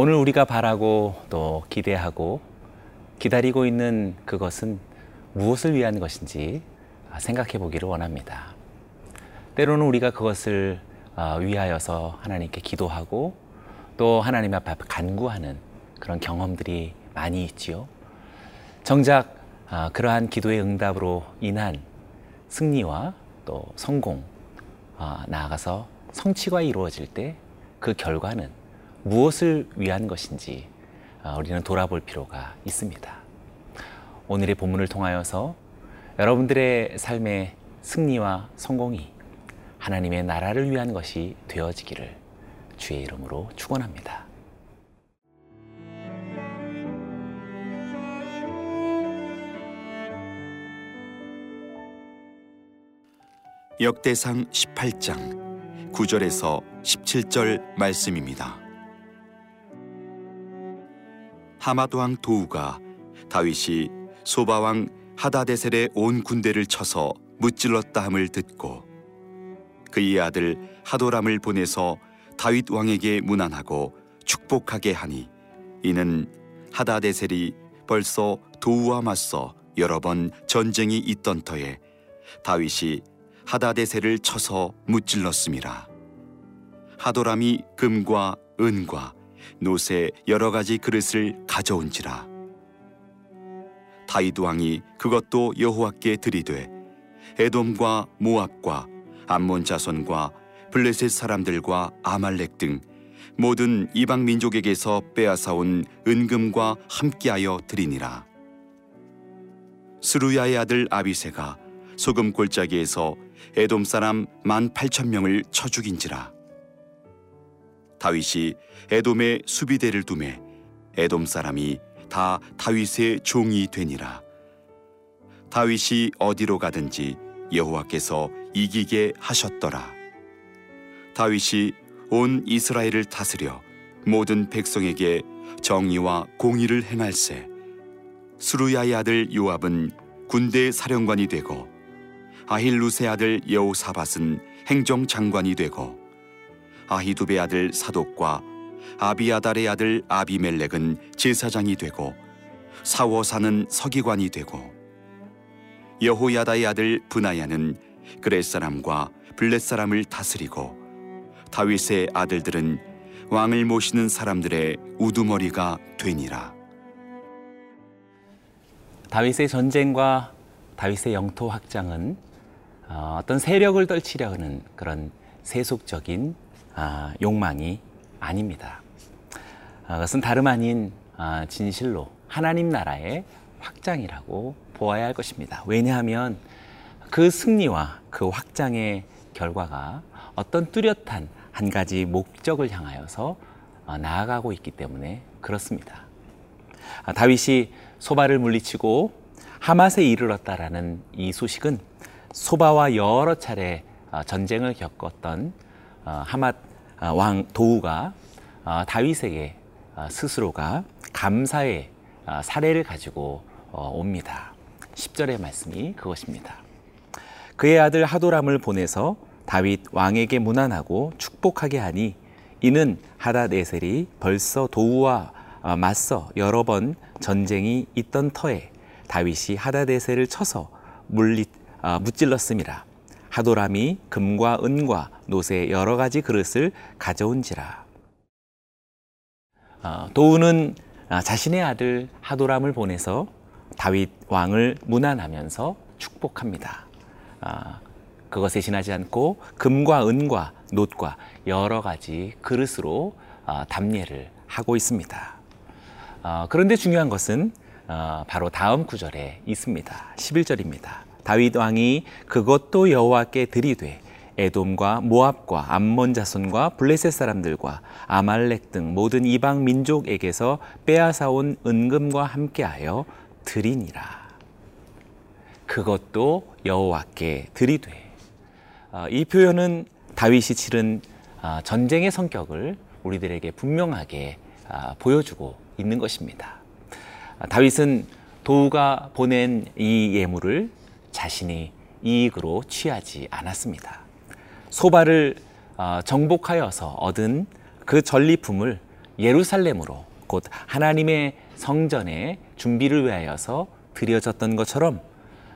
오늘 우리가 바라고 또 기대하고 기다리고 있는 그것은 무엇을 위한 것인지 생각해 보기를 원합니다. 때로는 우리가 그것을 어, 위하여서 하나님께 기도하고 또 하나님 앞에 간구하는 그런 경험들이 많이 있지요. 정작 어, 그러한 기도의 응답으로 인한 승리와 또 성공, 어, 나아가서 성취가 이루어질 때 그 결과는 무엇을 위한 것인지 우리는 돌아볼 필요가 있습니다. 오늘의 본문을 통하여서 여러분들의 삶의 승리와 성공이 하나님의 나라를 위한 것이 되어지기를 주의 이름으로 축원합니다. 역대상 18장 9절에서 17절 말씀입니다. 하마드 왕 도우가 다윗이 소바 왕 하다데셀의 온 군대를 쳐서 무찔렀다 함을 듣고 그의 아들 하도람을 보내서 다윗 왕에게 문안하고 축복하게 하니 이는 하다데셀이 벌써 도우와 맞서 여러 번 전쟁이 있던 터에 다윗이 하다데셀을 쳐서 무찔렀습니다. 하도람이 금과 은과 노새 여러 가지 그릇을 가져온지라 다윗 왕이 그것도 여호와께 드리되 에돔과 모압과 암몬 자손과 블레셋 사람들과 아말렉 등 모든 이방 민족에게서 빼앗아온 은금과 함께하여 드리니라. 스루야의 아들 아비세가 소금 골짜기에서 에돔 사람 만 팔천 명을 쳐 죽인지라. 다윗이 에돔의 수비대를 두매 에돔 사람이 다 다윗의 종이 되니라. 다윗이 어디로 가든지 여호와께서 이기게 하셨더라. 다윗이 온 이스라엘을 다스려 모든 백성에게 정의와 공의를 행할세. 수루야의 아들 요압은 군대 사령관이 되고 아힐루세 아들 여호사밧은 행정장관이 되고 아히두베 아들 사독과 아비아달의 아들 아비멜렉은 제사장이 되고 사워사는 서기관이 되고 여호야다의 아들 분하야는 그렛 사람과 블렛 사람을 다스리고 다윗의 아들들은 왕을 모시는 사람들의 우두머리가 되니라. 다윗의 전쟁과 다윗의 영토 확장은 어, 어떤 세력을 떨치려는 그런 세속적인 아, 욕망이 아닙니다. 아, 그것은 다름 아닌 아, 진실로 하나님 나라의 확장이라고 보아야 할 것입니다. 왜냐하면 그 승리와 그 확장의 결과가 어떤 뚜렷한 한 가지 목적을 향하여서 어, 나아가고 있기 때문에 그렇습니다. 아, 다윗이 소바를 물리치고 하맛에 이르렀다라는 이 소식은 소바와 여러 차례 어, 전쟁을 겪었던 어, 하맛 왕 도우가 다윗에게 스스로가 감사의 사례를 가지고 옵니다. 10절의 말씀이 그것입니다. 그의 아들 하도람을 보내서 다윗 왕에게 문안하고 축복하게 하니 이는 하다네셀이 벌써 도우와 어, 맞서 여러 번 전쟁이 있던 터에 다윗이 하다네셀을 쳐서 물리 어, 무찔렀음이라 하도람이 금과 은과 노새 여러 가지 그릇을 가져온지라 어, 도우는 자신의 아들 하도람을 보내서 다윗 왕을 문안하면서 축복합니다. 그것에 지나지 않고 금과 은과 놋과 여러 가지 그릇으로 어, 답례를 하고 있습니다. 어, 그런데 중요한 것은 어, 바로 다음 구절에 있습니다. 11절입니다. 다윗 왕이 그것도 여호와께 드리되 에돔과 모압과 암몬 자손과 블레셋 사람들과 아말렉 등 모든 이방 민족에게서 빼앗아 온 은금과 함께하여 드리니라. 그것도 여호와께 드리되 어, 이 표현은 다윗이 치른 어, 전쟁의 성격을 우리들에게 분명하게 어, 보여주고 있는 것입니다. 다윗은 도우가 보낸 이 예물을 자신이 이익으로 취하지 않았습니다. 소바를 정복하여서 얻은 그 전리품을 예루살렘으로 곧 하나님의 성전의 준비를 위하여서 드려졌던 것처럼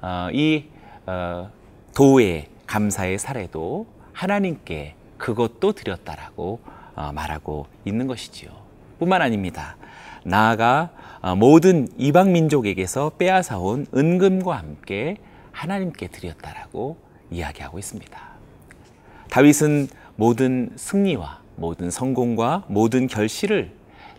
어, 이 어, 도의 감사의 사례도 하나님께 그것도 드렸다라고 어, 말하고 있는 것이지요. 뿐만 아닙니다. 나아가 어, 모든 이방 민족에게서 빼앗아온 은금과 함께 하나님께 드렸다라고 이야기하고 있습니다. 다윗은 모든 승리와 모든 성공과 모든 결실을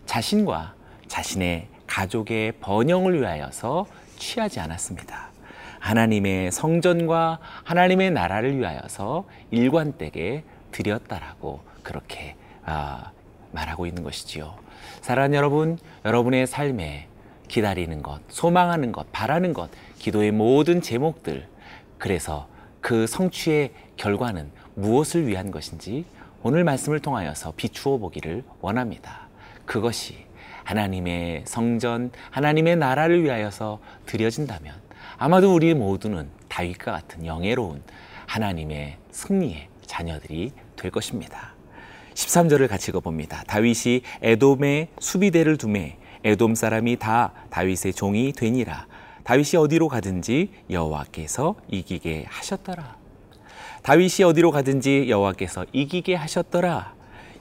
자신과 자신의 가족의 번영을 위하여서 취하지 않았습니다. 하나님의 성전과 하나님의 나라를 위하여서 일관되게 드렸다라고 그렇게 아, 말하고 있는 것이지요. 사랑하는 여러분, 여러분의 삶에 기다리는 것, 소망하는 것, 바라는 것, 기도의 모든 제목들, 그래서 그 성취의 결과는 무엇을 위한 것인지 오늘 말씀을 통하여서 비추어 보기를 원합니다. 그것이 하나님의 성전, 하나님의 나라를 위하여서 드려진다면 아마도 우리 모두는 다윗과 같은 영예로운 하나님의 승리의 자녀들이 될 것입니다. 13절을 같이 읽어봅니다. 다윗이 에돔의 수비대를 두매 에돔 사람이 다 다윗의 종이 되니라. 다윗이 어디로 가든지 여호와께서 이기게 하셨더라. 다윗이 어디로 가든지 여호와께서 이기게 하셨더라.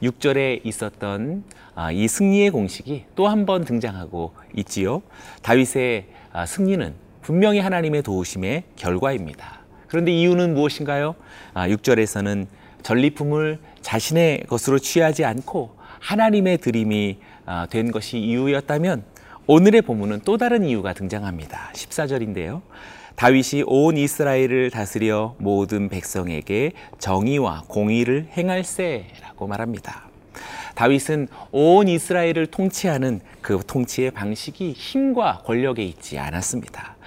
6절에 있었던 아, 이 승리의 공식이 또 한 번 등장하고 있지요. 다윗의 아, 승리는 분명히 하나님의 도우심의 결과입니다. 그런데 이유는 무엇인가요? 6절에서는 아, 전리품을 자신의 것으로 취하지 않고 하나님의 드림이 아, 된 것이 이유였다면 오늘의 본문은 또 다른 이유가 등장합니다. 14절인데요. 다윗이 온 이스라엘을 다스려 모든 백성에게 정의와 공의를 행할세라고 말합니다. 다윗은 온 이스라엘을 통치하는 그 통치의 방식이 힘과 권력에 있지 않았습니다.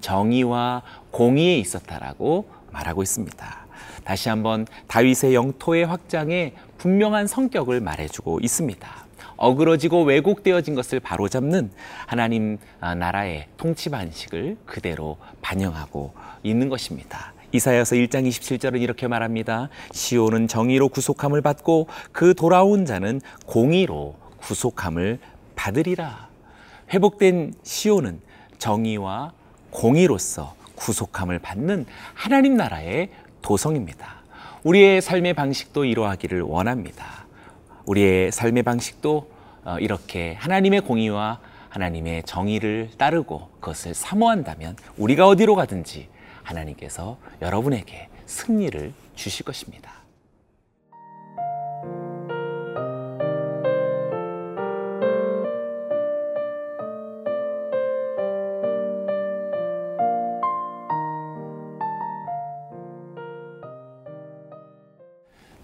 정의와 공의에 있었다라고 말하고 있습니다. 다시 한번 다윗의 영토의 확장에 분명한 성격을 말해주고 있습니다. 어그러지고 왜곡되어진 것을 바로잡는 하나님 아, 나라의 통치 방식을 그대로 반영하고 있는 것입니다. 이사야서 1장 27절은 이렇게 말합니다. 시온은 정의로 구속함을 받고 그 돌아온 자는 공의로 구속함을 받으리라. 회복된 시온은 정의와 공의로서 구속함을 받는 하나님 나라의 도성입니다. 우리의 삶의 방식도 이러하기를 원합니다. 우리의 삶의 방식도 어, 이렇게 하나님의 공의와 하나님의 정의를 따르고 그것을 사모한다면 우리가 어디로 가든지 하나님께서 여러분에게 승리를 주실 것입니다.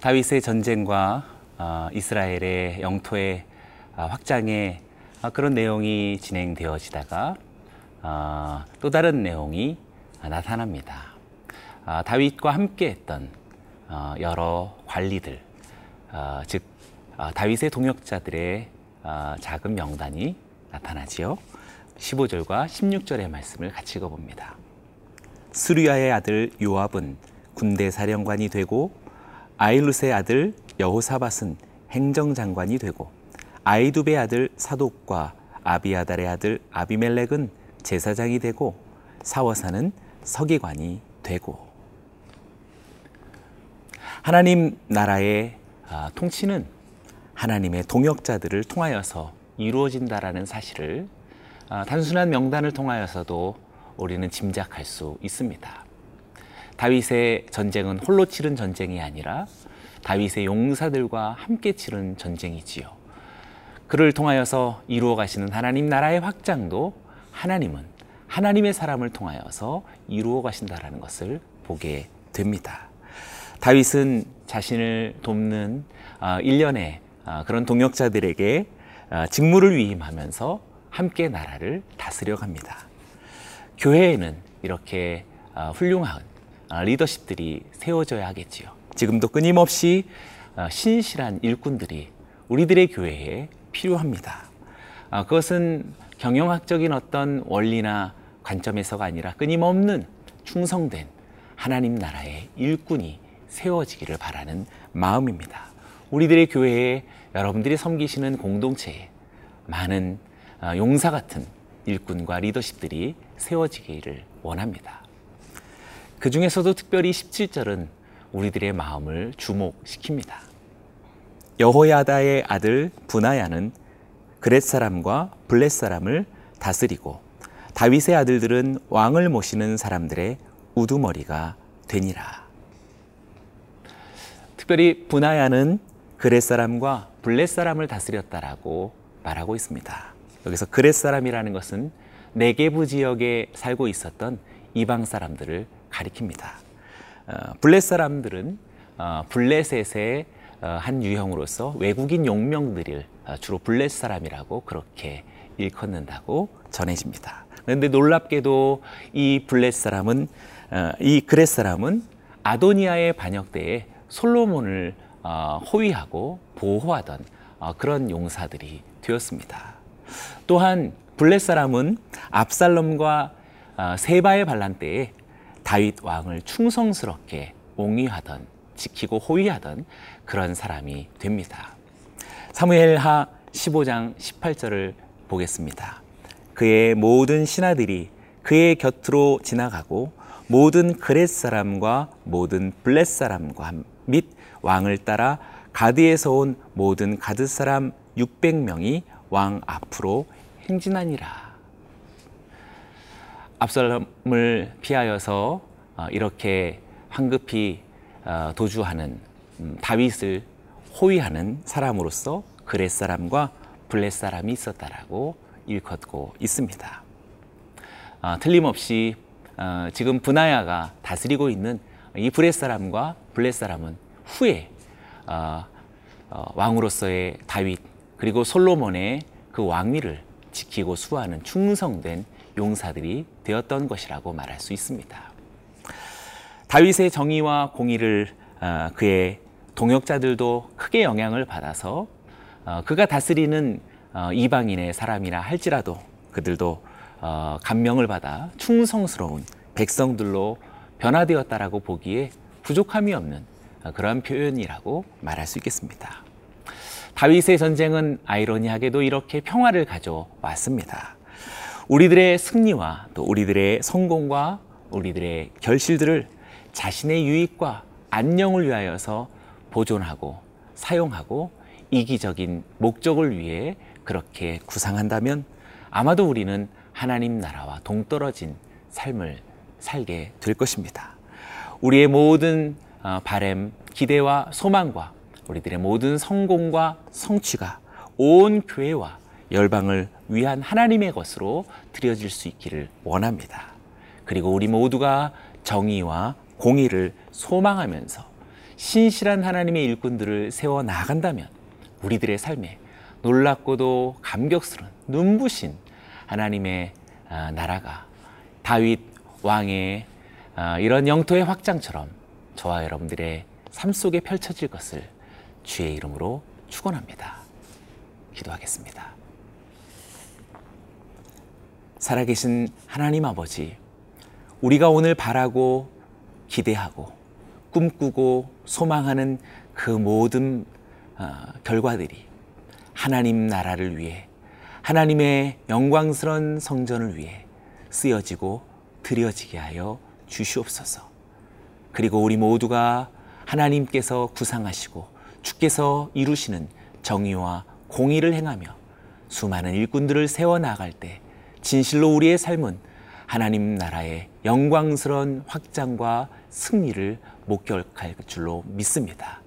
다윗의 전쟁과 어, 이스라엘의 영토의 어, 확장에 어, 그런 내용이 진행되어지다가 또 다른 내용이 나타납니다. 다윗과 함께했던 여러 관리들, 즉 다윗의 동역자들의 작은 명단이 나타나지요. 15절과 16절의 말씀을 같이 읽어봅니다. 수리아의 아들 요압은 군대 사령관이 되고 아일루스의 아들 여호사밧은 행정장관이 되고 아이두베의 아들 사독과 아비아달의 아들 아비멜렉은 제사장이 되고 사워사는 서기관이 되고 하나님 나라의 아, 통치는 하나님의 동역자들을 통하여서 이루어진다라는 사실을 아, 단순한 명단을 통하여서도 우리는 짐작할 수 있습니다. 다윗의 전쟁은 홀로 치른 전쟁이 아니라 다윗의 용사들과 함께 치른 전쟁이지요. 그를 통하여서 이루어 가시는 하나님 나라의 확장도 하나님은 하나님의 사람을 통하여서 이루어 가신다라는 것을 보게 됩니다. 다윗은 자신을 돕는 아, 일련의 아, 그런 동역자들에게 아, 직무를 위임하면서 함께 나라를 다스려 갑니다. 교회에는 이렇게 훌륭한 아, 리더십들이 세워져야 하겠지요. 지금도 끊임없이 아, 신실한 일꾼들이 우리들의 교회에 필요합니다. 아, 그것은 경영학적인 어떤 원리나 관점에서가 아니라 끊임없는 충성된 하나님 나라의 일꾼이 세워지기를 바라는 마음입니다. 우리들의 교회에 여러분들이 섬기시는 공동체에 많은 어, 용사 같은 일꾼과 리더십들이 세워지기를 원합니다. 그 중에서도 특별히 17절은 우리들의 마음을 주목시킵니다. 여호야다의 아들 분하야는 그렛 사람과 블렛 사람을 다스리고 다윗의 아들들은 왕을 모시는 사람들의 우두머리가 되니라. 특별히 분하야는 그렛 사람과 블렛 사람을 다스렸다라고 말하고 있습니다. 여기서 그렛 사람이라는 것은 네게부 지역에 살고 있었던 이방 사람들을 가리킵니다. 어, 블렛 사람들은 어, 블레셋의 어, 한 유형으로서 외국인 용명들을 어, 주로 블렛 사람이라고 그렇게 일컫는다고 전해집니다. 그런데 놀랍게도 이 블렛 사람은 어, 이 그렛 사람은 아도니아의 반역 때에 솔로몬을 어, 호위하고 보호하던 어, 그런 용사들이 되었습니다. 또한 블렛 사람은 압살롬과 어, 세바의 반란 때에 다윗 왕을 충성스럽게 옹위하던 지키고 호위하던 그런 사람이 됩니다. 사무엘하 15장 18절을 보겠습니다. 그의 모든 신하들이 그의 곁으로 지나가고 모든 그렛 사람과 모든 블렛 사람과 및 왕을 따라 가드에서 온 모든 가드 사람 600명이 왕 앞으로 행진하니라. 압살롬을 피하여서 어, 이렇게 황급히 어, 도주하는 음, 다윗을 호위하는 사람으로서 그렛 사람과 블렛 사람이 있었다라고 일컫고 있습니다. 어, 틀림없이 어, 지금 분하야가 다스리고 있는 이 블렛 사람과 블렛 사람은 후에 어, 어, 왕으로서의 다윗 그리고 솔로몬의 그 왕위를 지키고 수호하는 충성된 용사들이 되었던 것이라고 말할 수 있습니다. 다윗의 정의와 공의를 어, 그의 동역자들도 크게 영향을 받아서 어, 그가 다스리는 어, 이방인의 사람이라 할지라도 그들도 어, 감명을 받아 충성스러운 백성들로 변화되었다라고 보기에 부족함이 없는 어, 그런 표현이라고 말할 수 있겠습니다. 다윗의 전쟁은 아이러니하게도 이렇게 평화를 가져왔습니다. 우리들의 승리와 또 우리들의 성공과 우리들의 결실들을 자신의 유익과 안녕을 위하여서 보존하고 사용하고 이기적인 목적을 위해 그렇게 구상한다면 아마도 우리는 하나님 나라와 동떨어진 삶을 살게 될 것입니다. 우리의 모든 어, 바램, 기대와 소망과 우리들의 모든 성공과 성취가 온 교회와 열방을 위한 하나님의 것으로 드려질 수 있기를 원합니다. 그리고 우리 모두가 정의와 공의를 소망하면서 신실한 하나님의 일꾼들을 세워 나간다면 우리들의 삶에 놀랍고도 감격스러운 눈부신 하나님의 아, 나라가 다윗 왕의 아, 이런 영토의 확장처럼 저와 여러분들의 삶 속에 펼쳐질 것을 주의 이름으로 축원합니다. 기도하겠습니다. 살아계신 하나님 아버지, 우리가 오늘 바라고 기대하고 꿈꾸고 소망하는 그 모든 어, 결과들이 하나님 나라를 위해 하나님의 영광스러운 성전을 위해 쓰여지고 드려지게 하여 주시옵소서. 그리고 우리 모두가 하나님께서 구상하시고 주께서 이루시는 정의와 공의를 행하며 수많은 일꾼들을 세워 나갈 때 진실로 우리의 삶은 하나님 나라의 영광스러운 확장과 승리를 목격할 줄로 믿습니다.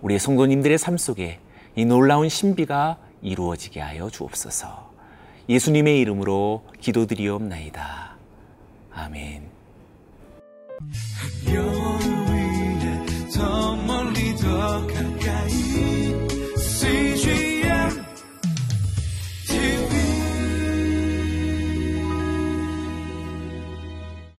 우리의 성도님들의 삶 속에 이 놀라운 신비가 이루어지게 하여 주옵소서. 예수님의 이름으로 기도드리옵나이다. 아멘. 별 위에 더 멀리 더 가.